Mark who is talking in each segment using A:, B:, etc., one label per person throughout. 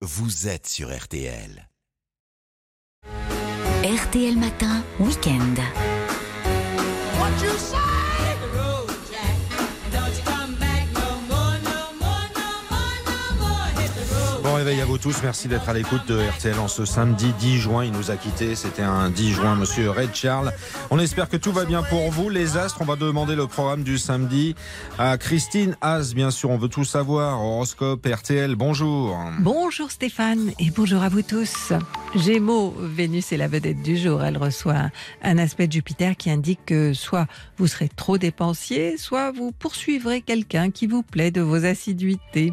A: vous êtes sur RTL.
B: RTL Matin, week-end.
C: Bon réveil à vous tous, merci d'être à l'écoute de RTL en ce samedi 10 juin. Il nous a quittés, c'était un 10 juin, monsieur Red Charles. On espère que tout va bien pour vous. Les astres, on va demander le programme du samedi à Christine Haas, bien sûr. On veut tout savoir. Horoscope, RTL, bonjour.
D: Bonjour Stéphane et bonjour à vous tous. Gémeaux, Vénus est la vedette du jour. Elle reçoit un aspect de Jupiter qui indique que soit vous serez trop dépensier, soit vous poursuivrez quelqu'un qui vous plaît de vos assiduités.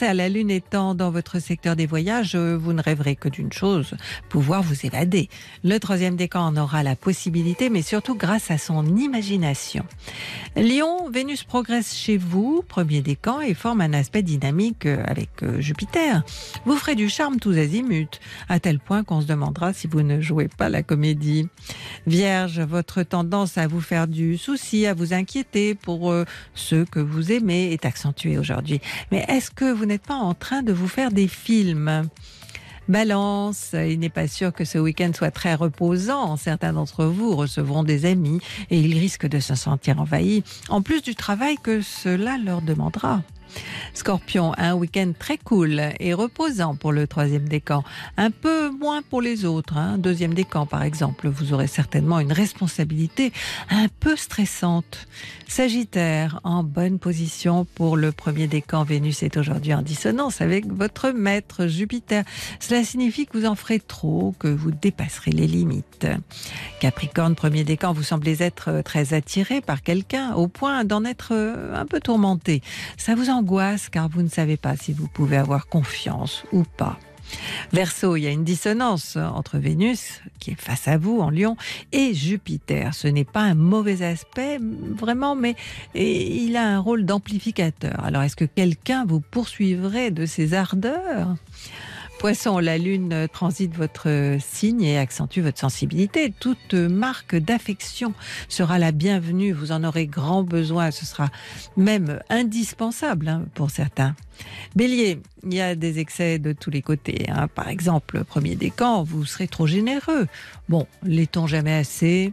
D: À la Lune étant dans votre secteur des voyages, vous ne rêverez que d'une chose, pouvoir vous évader. Le troisième décan en aura la possibilité, mais surtout grâce à son imagination. Lion, Vénus progresse chez vous, premier décan, et forme un aspect dynamique avec Jupiter. Vous ferez du charme tous azimuts, tel point qu'on se demandera si vous ne jouez pas la comédie. Vierge, votre tendance à vous faire du souci, à vous inquiéter pour euh, ceux que vous aimez est accentuée aujourd'hui. Mais est-ce que vous n'êtes pas en train de vous faire des films? Balance, il n'est pas sûr que ce week-end soit très reposant. Certains d'entre vous recevront des amis et ils risquent de se sentir envahis, en plus du travail que cela leur demandera. Scorpion, un week-end très cool et reposant pour le troisième décan. Un peu moins pour les autres. Hein. Deuxième décan, par exemple, vous aurez certainement une responsabilité un peu stressante. Sagittaire, en bonne position pour le premier décan. Vénus est aujourd'hui en dissonance avec votre maître Jupiter. Cela signifie que vous en ferez trop, que vous dépasserez les limites. Capricorne, premier décan, vous semblez être très attiré par quelqu'un au point d'en être un peu tourmenté. Ça vous angoisse car vous ne savez pas si vous pouvez avoir confiance ou pas. Verseau, il y a une dissonance entre Vénus, qui est face à vous en Lion, et Jupiter. Ce n'est pas un mauvais aspect, vraiment, mais il a un rôle d'amplificateur. Alors, est-ce que quelqu'un vous poursuivrait de ses ardeurs? Poisson, la Lune transite votre signe et accentue votre sensibilité. Toute marque d'affection sera la bienvenue. Vous en aurez grand besoin. Ce sera même indispensable hein, pour certains. Bélier, il y a des excès de tous les côtés. Hein. Par exemple, premier décan, vous serez trop généreux. Bon, l'est-on jamais assez?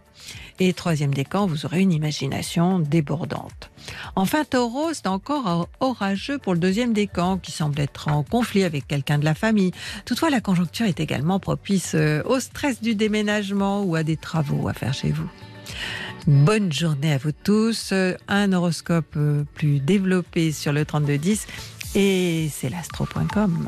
D: Et troisième décan, vous aurez une imagination débordante. Enfin, taureau, c'est encore orageux pour le deuxième décan qui semble être en conflit avec quelqu'un de la famille. Toutefois, la conjoncture est également propice euh, au stress du déménagement ou à des travaux à faire chez vous. Bonne journée à vous tous. Un horoscope euh, plus développé sur le 3210 et c'est l'astro.com.